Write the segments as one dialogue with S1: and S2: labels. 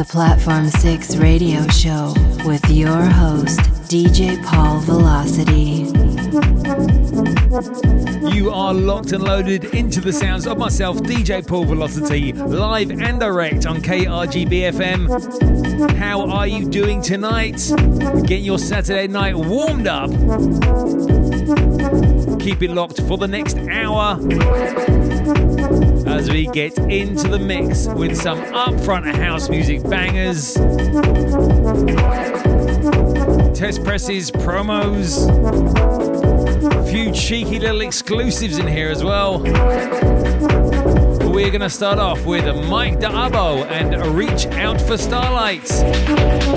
S1: the Platform 6 radio show with your host, DJ Paul Velocity.
S2: You are locked and loaded into the sounds of myself, DJ Paul Velocity, live and direct on KRGB FM. How are you doing tonight? Getting your Saturday night warmed up. Keep it locked for the next hour as we get into the mix with some upfront house music bangers, test presses, promos, a few cheeky little exclusives in here as well. We're going to start off with Mike D'Abo and Reach Out for Starlight.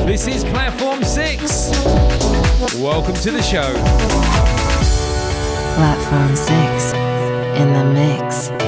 S2: This is Platform 6. Welcome to the show.
S1: Platform 6 in the mix.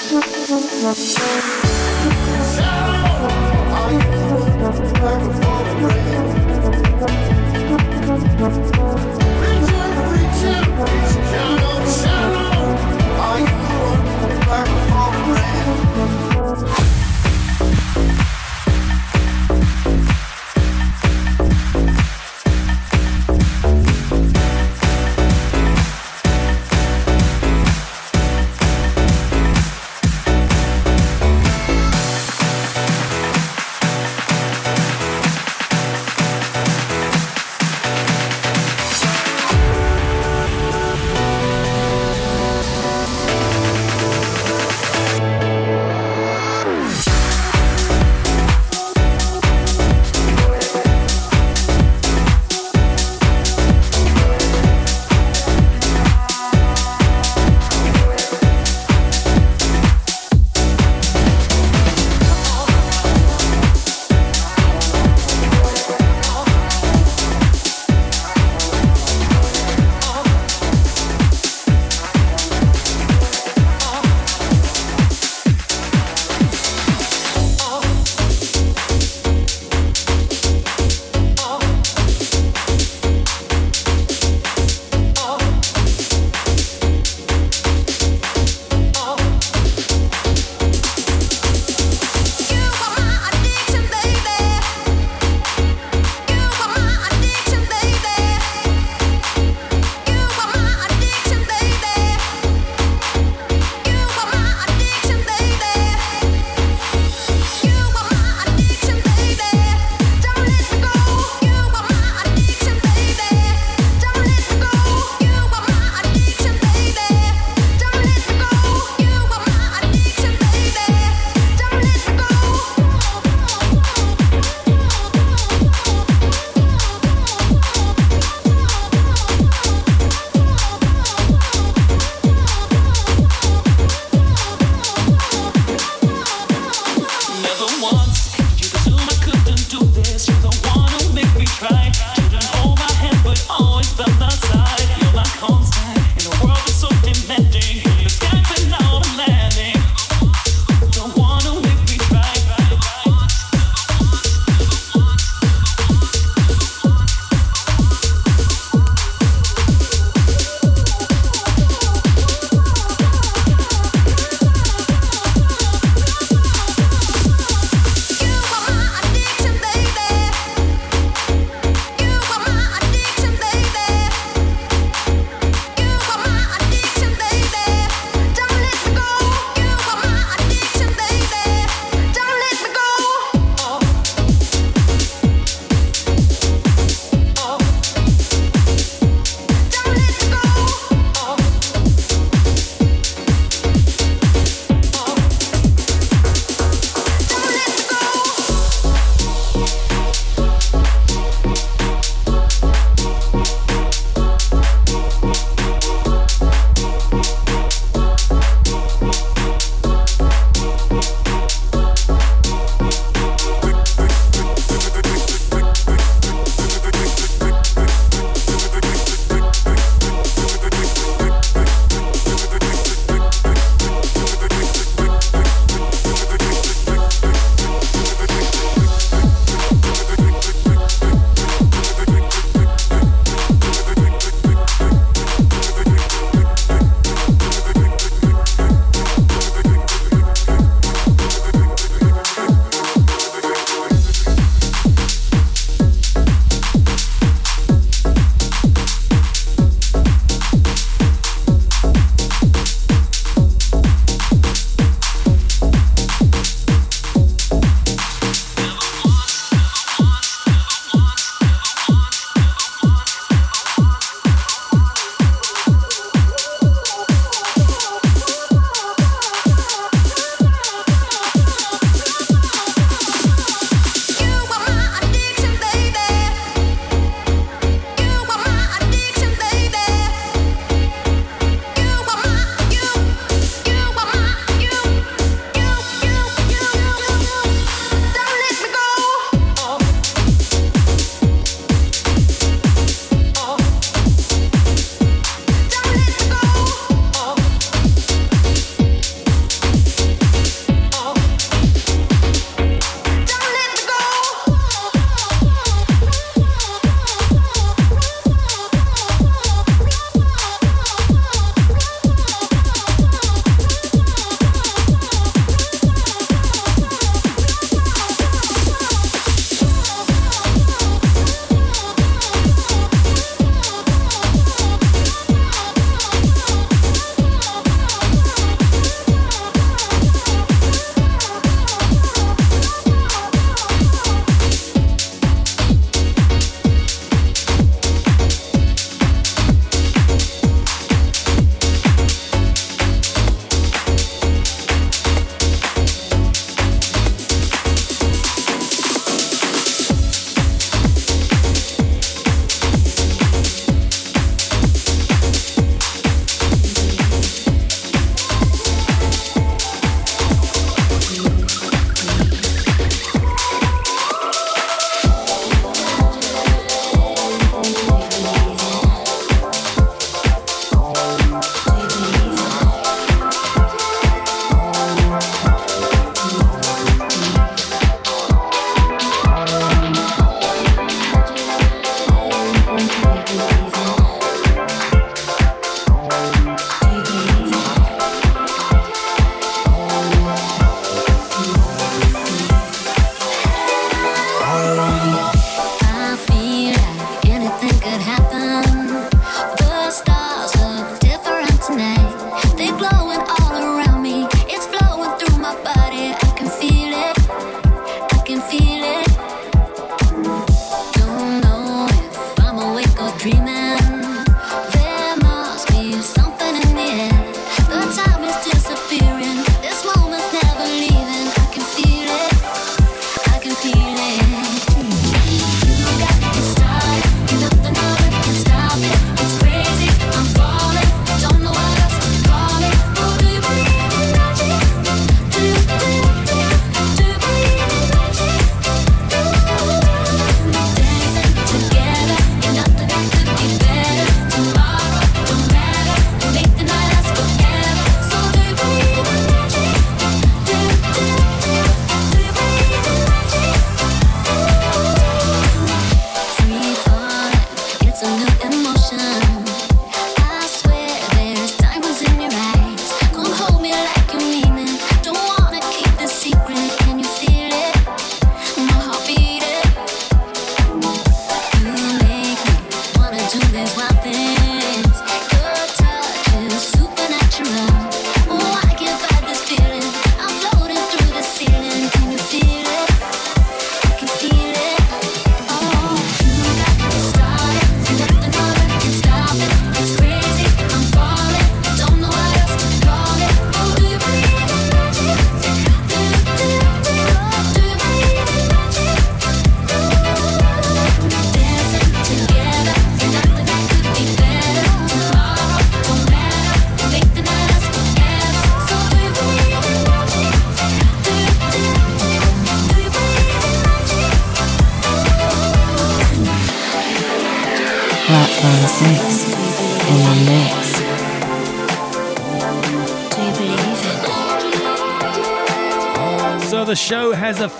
S2: Reaching, reaching, reaching.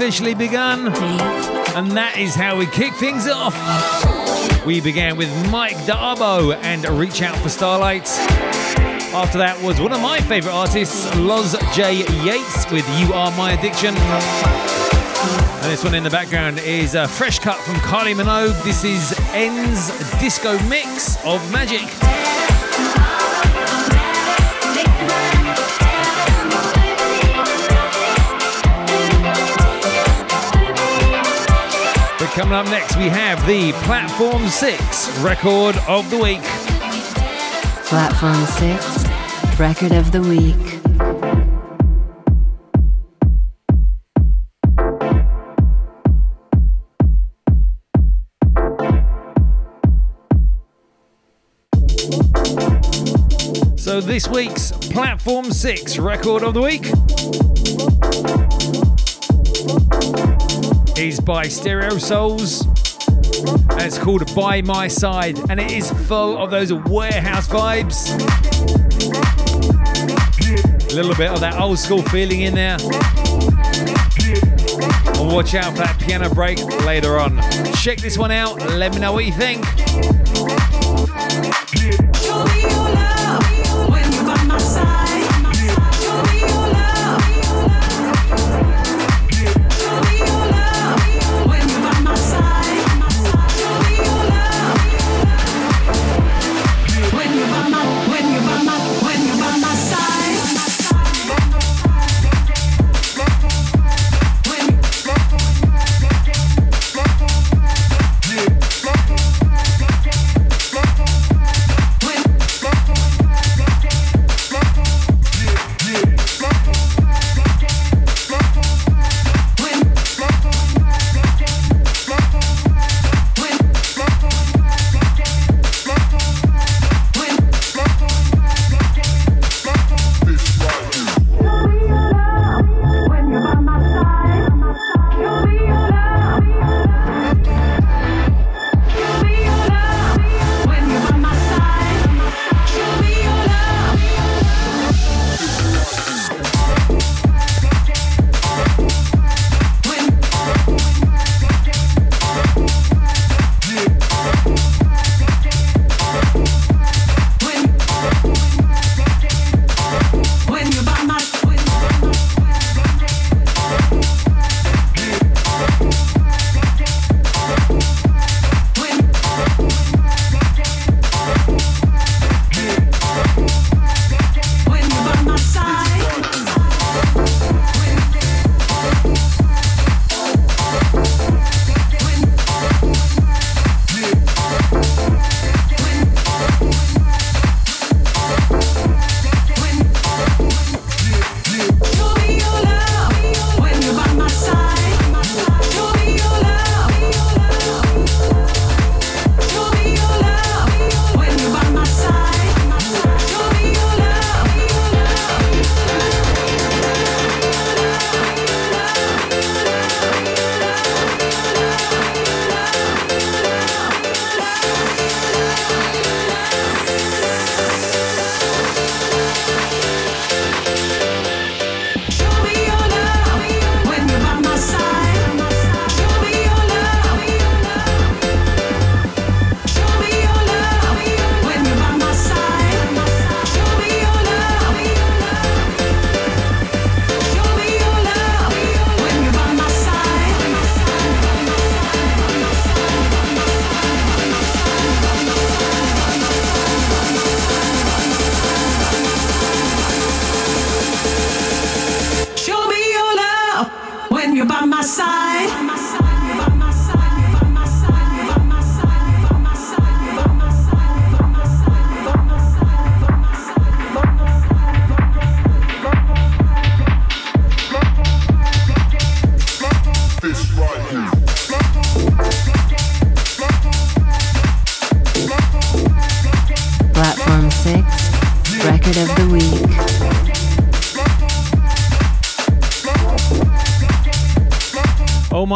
S2: Officially begun, and that is how we kick things off. We began with Mike Darbo and Reach Out for Starlight. After that was one of my favourite artists, Loz J. Yates with You Are My Addiction. And this one in the background is a fresh cut from Kylie Minogue. This is N's disco mix of Magic. Coming up next, we have the Platform 6 Record of the Week.
S1: Platform 6 Record of the Week.
S2: So this week's Platform 6 Record of the Week is by Stereo Souls. And it's called By My Side. And it is full of those warehouse vibes. A little bit of that old school feeling in there. And watch out for that piano break later on. Check this one out. Let me know what you think.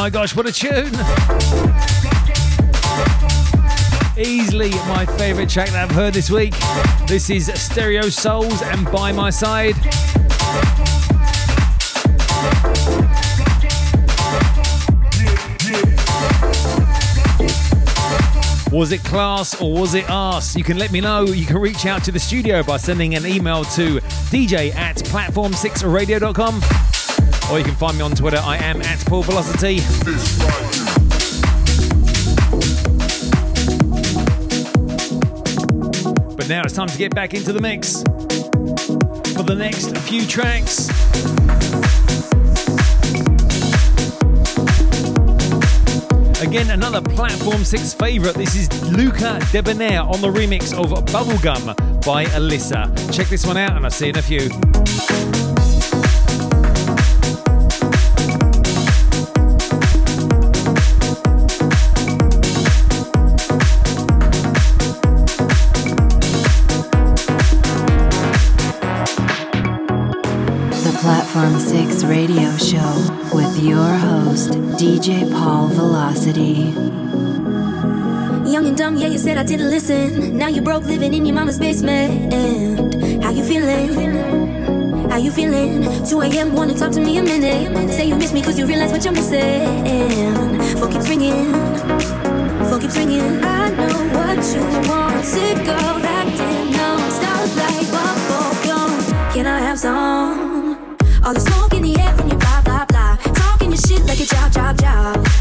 S2: my gosh, what a tune! Easily my favourite track that I've heard this week. This is Stereo Souls and By My Side. Was it class or was it ass? You can let me know. You can reach out to the studio by sending an email to dj at platform6radio.com. Or you can find me on Twitter. I am at Paul Velocity. But now it's time to get back into the mix for the next few tracks. Again, another Platform 6 favourite. This is Luca Debonair on the remix of Bubblegum by Alyssa. Check this one out, and I'll see you in a few.
S1: DJ Paul Velocity.
S3: Young and dumb, yeah, you said I didn't listen. Now you broke living in your mama's basement. And how you feeling? How you feeling? 2 a.m. wanna talk to me a minute. Say you miss me cause you realize what you're missing. Phone keeps ringing. Phone keeps ringing. I know what you want to go back to. No, stop like gum. Can I have some? All the smoke in the air your
S1: jaw,
S2: jaw.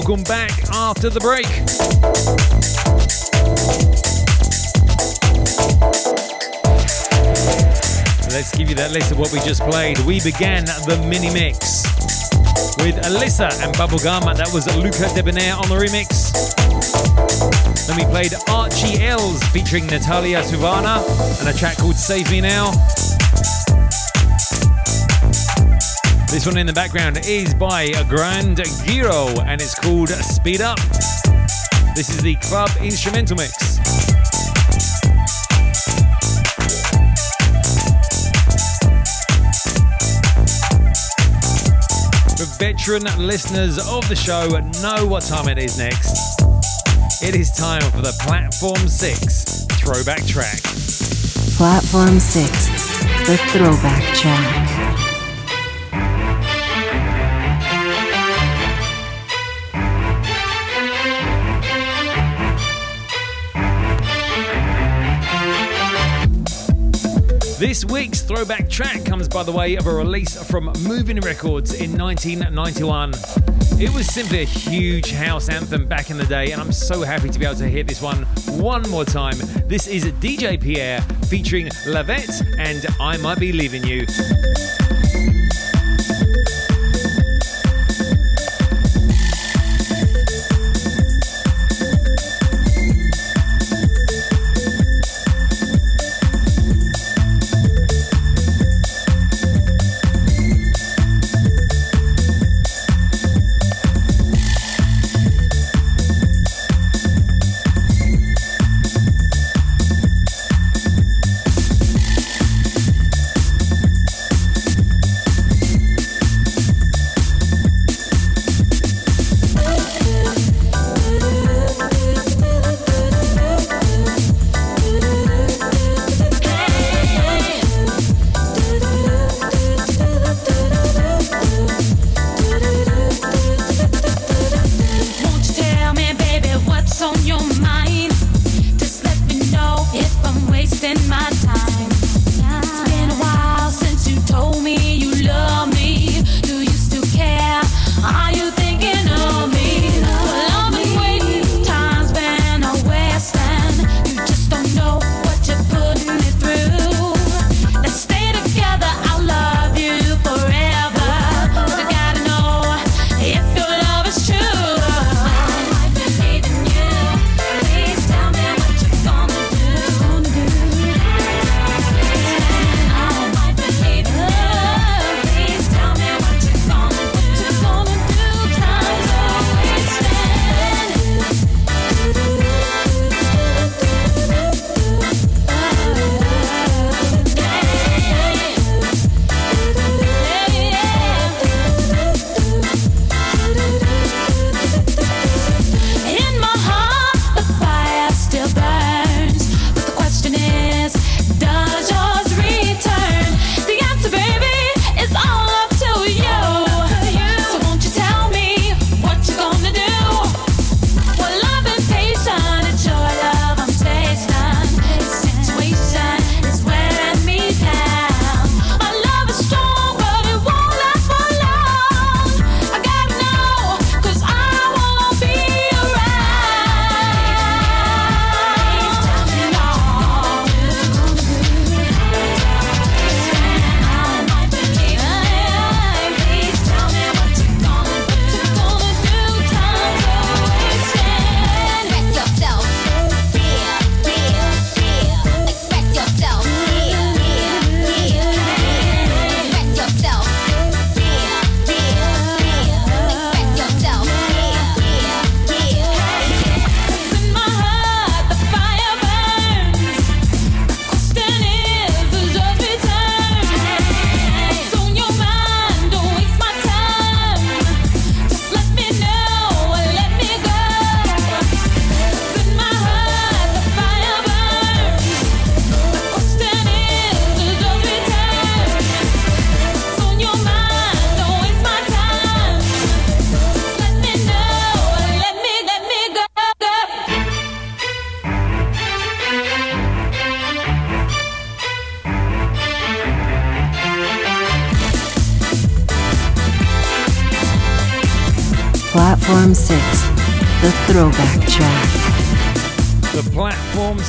S2: Welcome back after the break. Let's give you that list of what we just played. We began the mini mix with Alyssa and Bubblegum. That was Luca Debonair on the remix. Then we played Archie Els featuring Natalia Suvana and a track called Save Me Now. This one in the background is by Grand Giro and it's called Speed Up. This is the club instrumental mix. The veteran listeners of the show know what time it is next. It is time for the Platform 6 throwback track.
S1: Platform 6, the throwback track.
S2: This week's throwback track comes by the way of a release from Movin' Records in 1991. It was simply a huge house anthem back in the day, and I'm so happy to be able to hear this one one more time. This is DJ Pierre featuring Lavette and I Might Be Leaving You.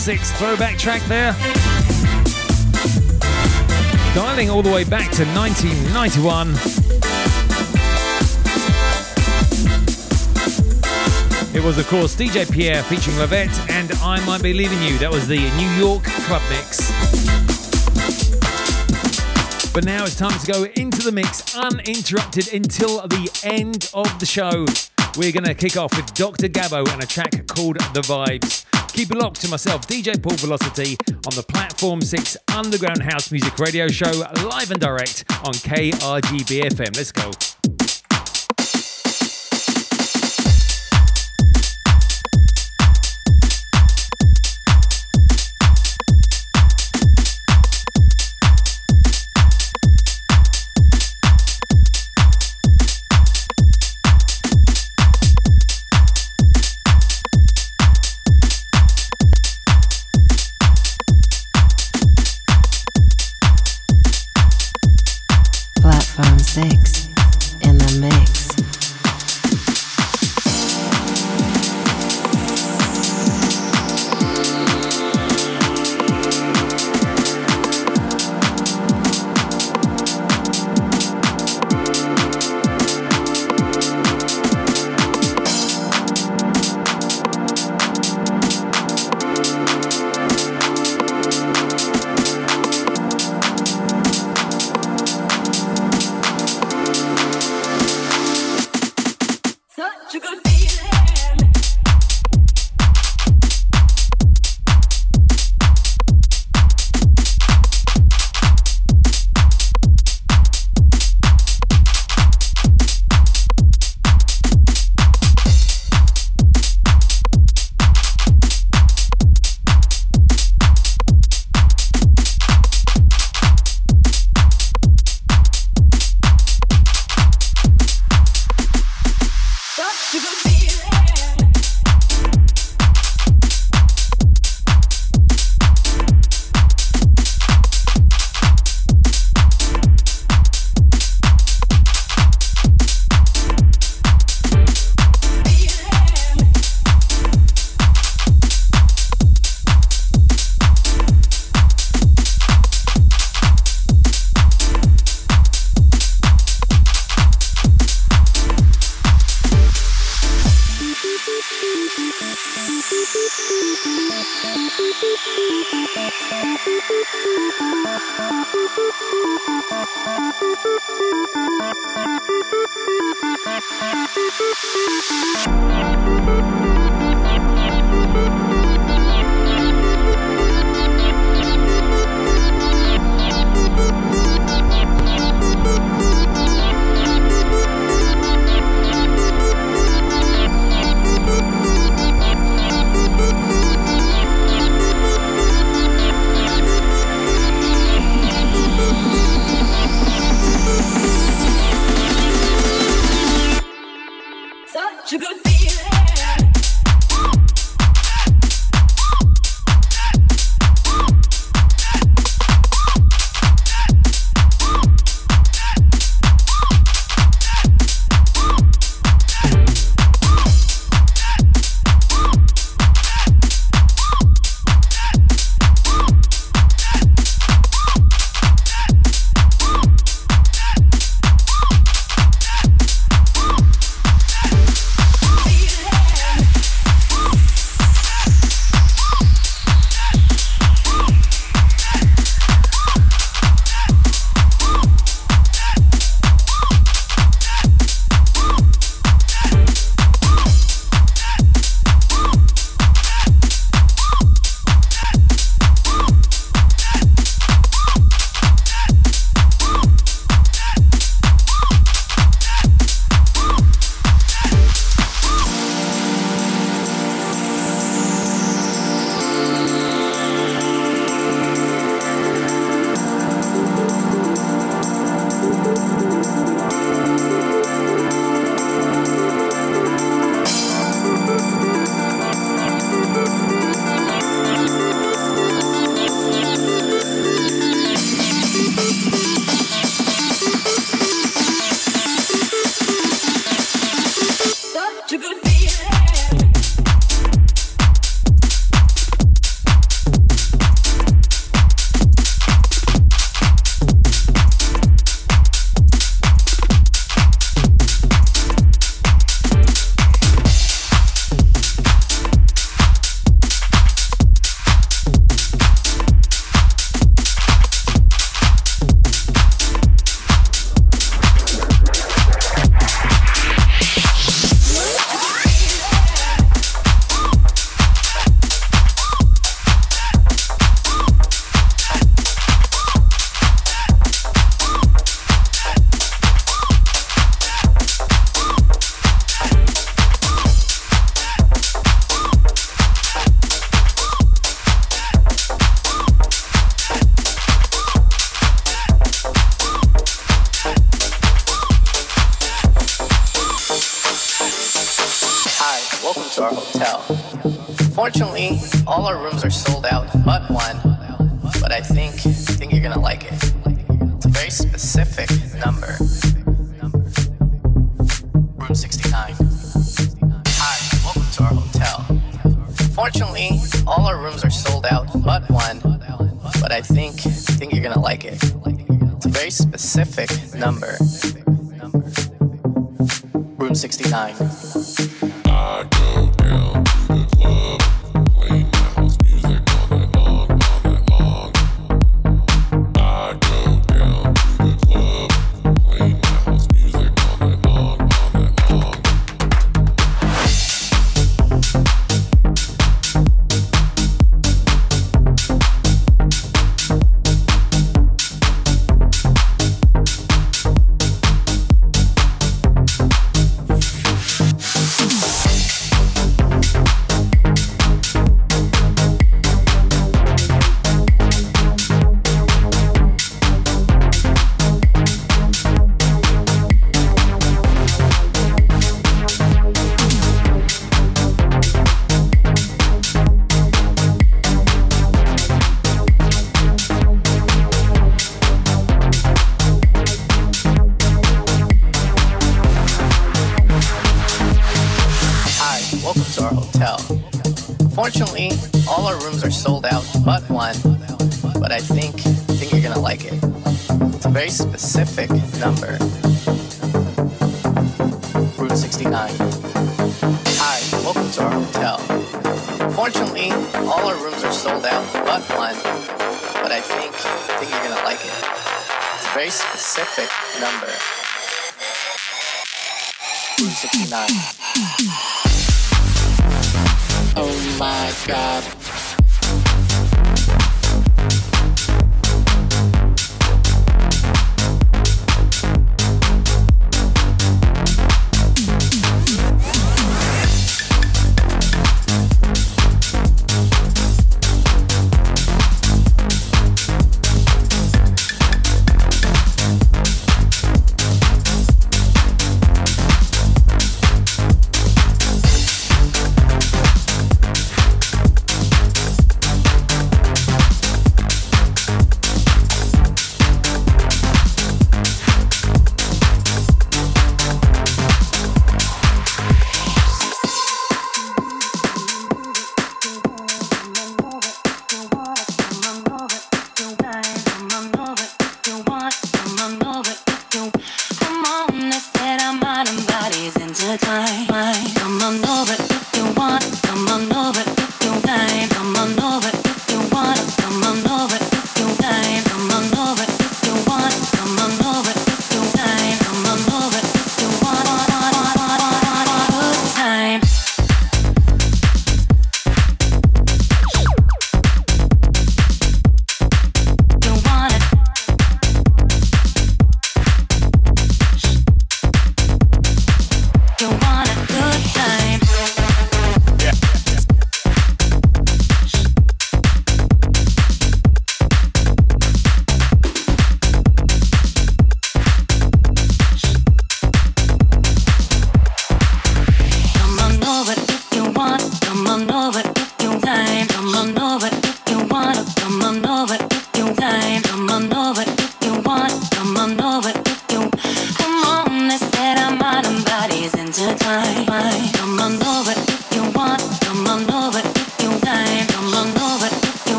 S1: 6 throwback track
S2: there. Dialing all the way back to 1991. It was, of course, DJ Pierre featuring Lavette and I Might Be Leaving You. That was the New York Club Mix. But now it's time to go into the mix uninterrupted until the end of the show. We're going to kick off with Dr. Gabo and a track called The Vibes. Keep it locked to myself, DJ Paul Velocity, on the Platform 6 Underground House Music Radio Show, live and direct on KRGBFM. Let's go.
S4: Number. 69. Oh my god.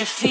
S5: You feel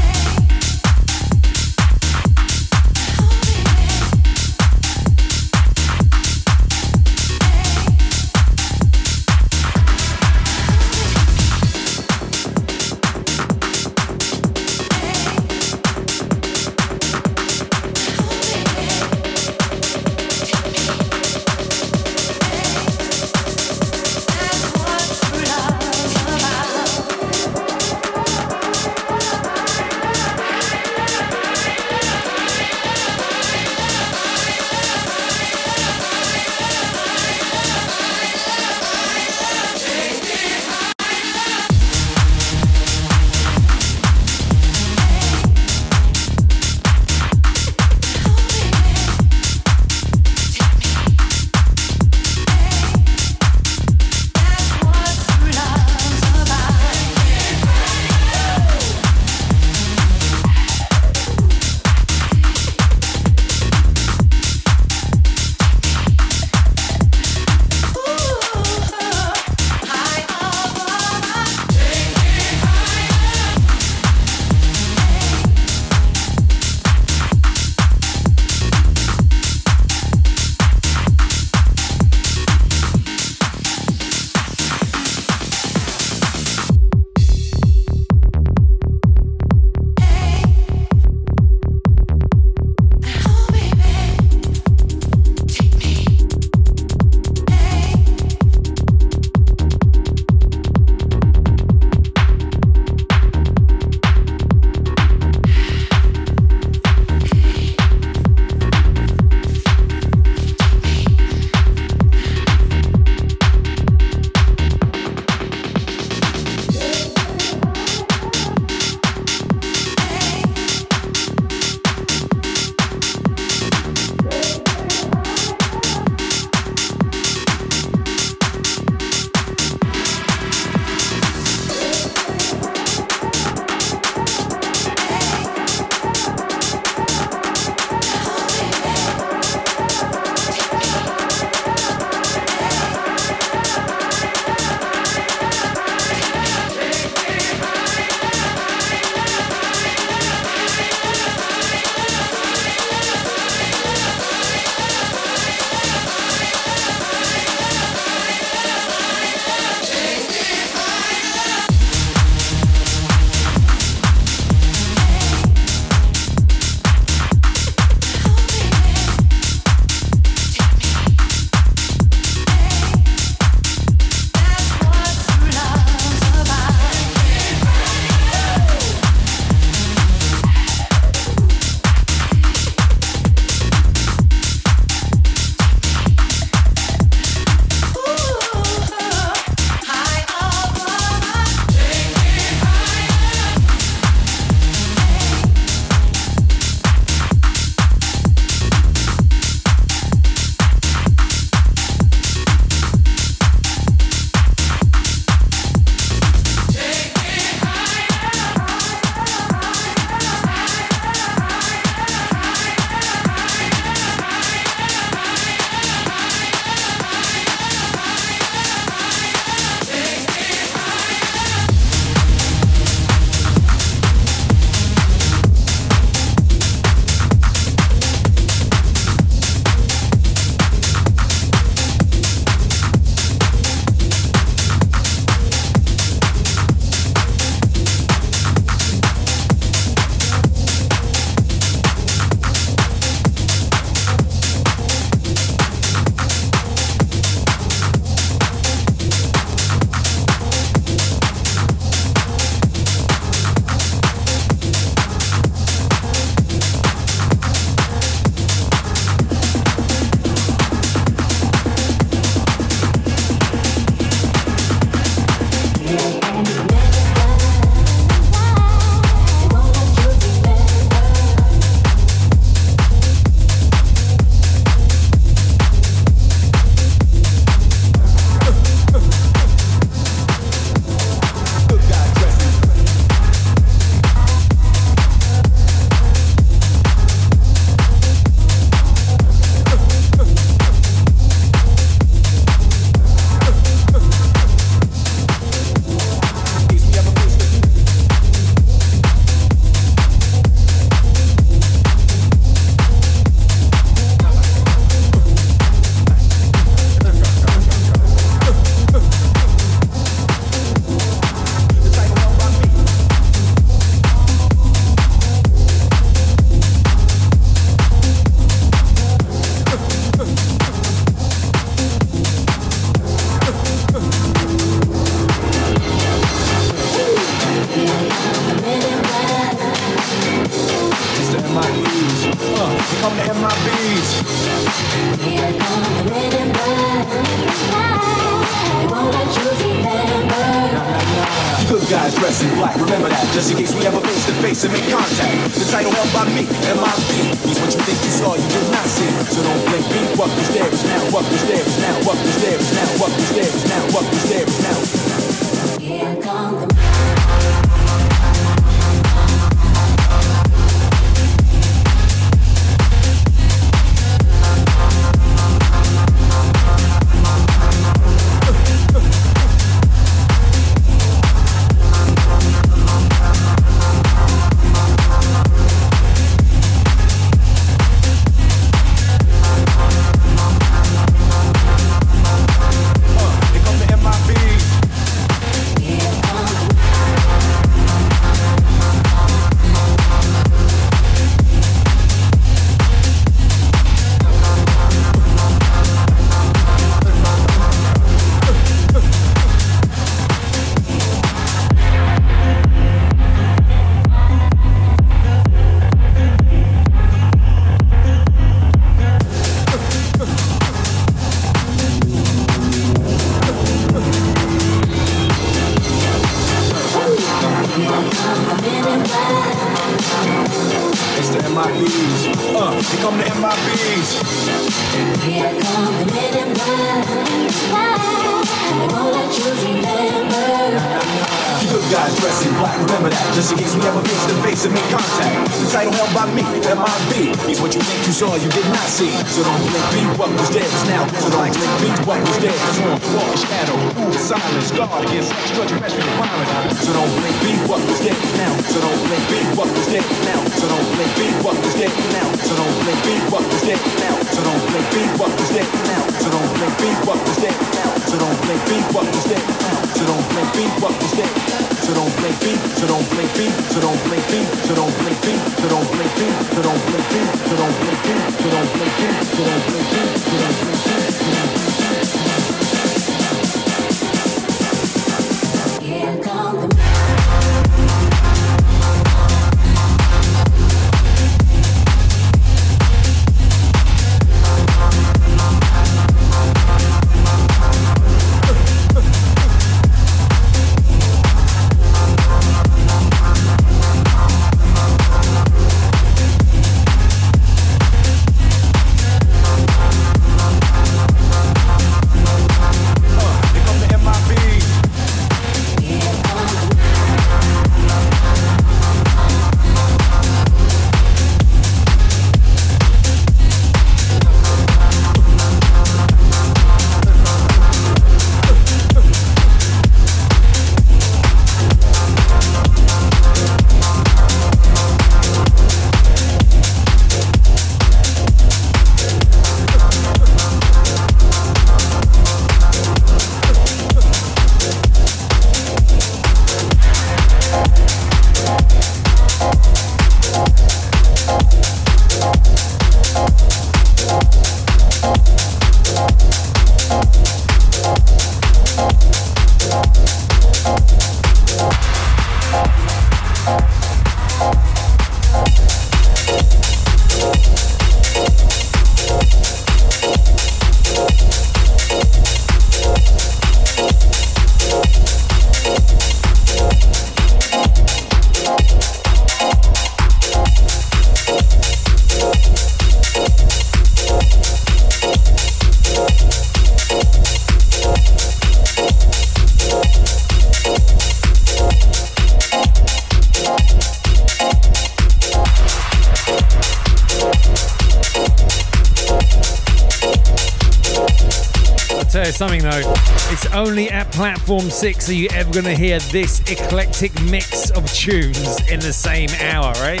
S2: Form 6 are you ever going to hear this eclectic mix of tunes in the same hour, right?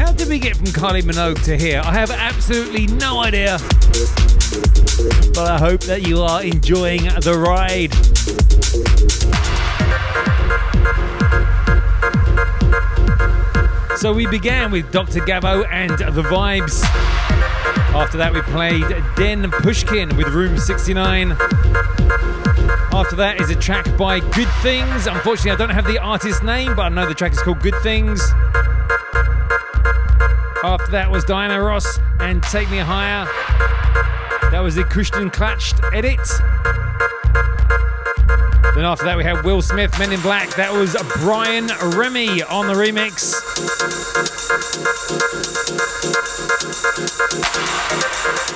S2: How did we get from Kylie Minogue to here? I have absolutely no idea. But I hope that you are enjoying the ride. So we began with Dr. Gavo and the vibes. After that, we played Den Pushkin with Room 69. After that is a track by Good Things. Unfortunately, I don't have the artist name, but I know the track is called Good Things. After that was Diana Ross and Take Me Higher. That was the Christian Clutched edit. Then after that, we had Will Smith, Men in Black. That was Brian Remy on the remix.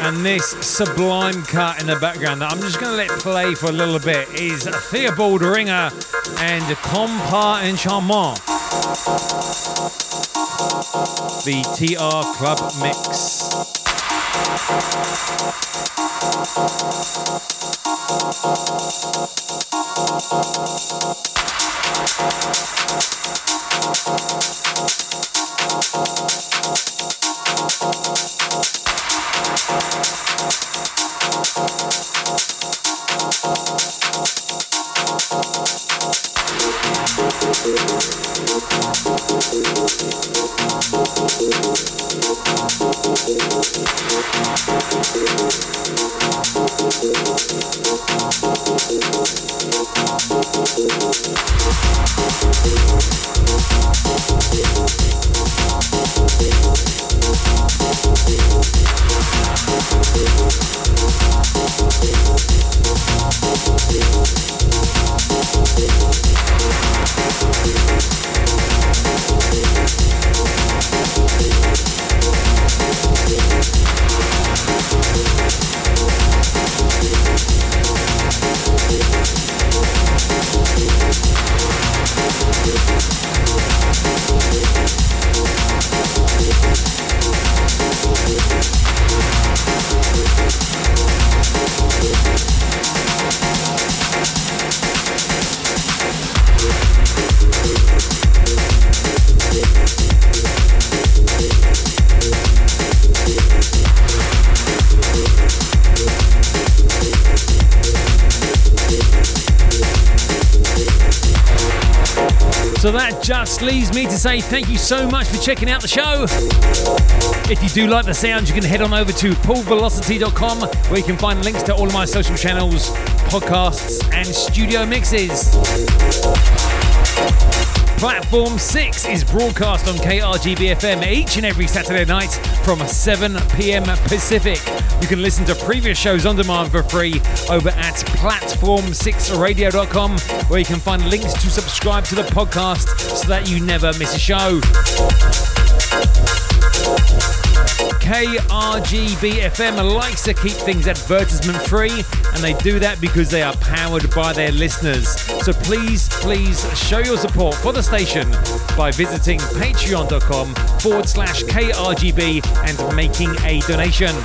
S2: And this sublime cut in the background that I'm just going to let play for a little bit is Theobald Ringer and Compas en Charmant. The TR Club Mix. Just leaves me to say thank you so much for checking out the show. If you do like the sound, you can head on over to paulvelocity.com where you can find links to all of my social channels, podcasts, and studio mixes. Platform 6 is broadcast on KRGB FM each and every Saturday night from 7 pm Pacific. You can listen to previous shows on demand for free over at platform6radio.com where you can find links to subscribe to the podcast so that you never miss a show. KRGB FM likes to keep things advertisement free, and they do that because they are powered by their listeners. So please, please show your support for the station by visiting patreon.com forward slash KRGB and making a donation.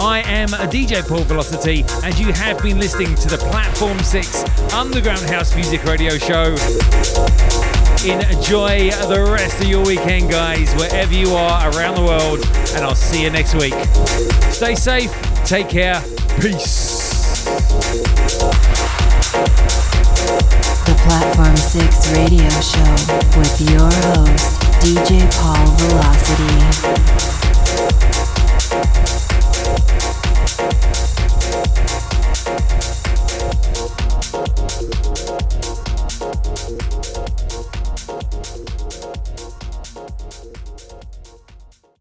S2: I am a DJ Paul Velocity, and you have been listening to the Platform 6 Underground House Music Radio Show. Enjoy the rest of your weekend, guys, wherever you are around the world, and I'll see you next week. Stay safe, take care, peace.
S1: The Platform 6 radio show with your host, DJ Paul Velocity.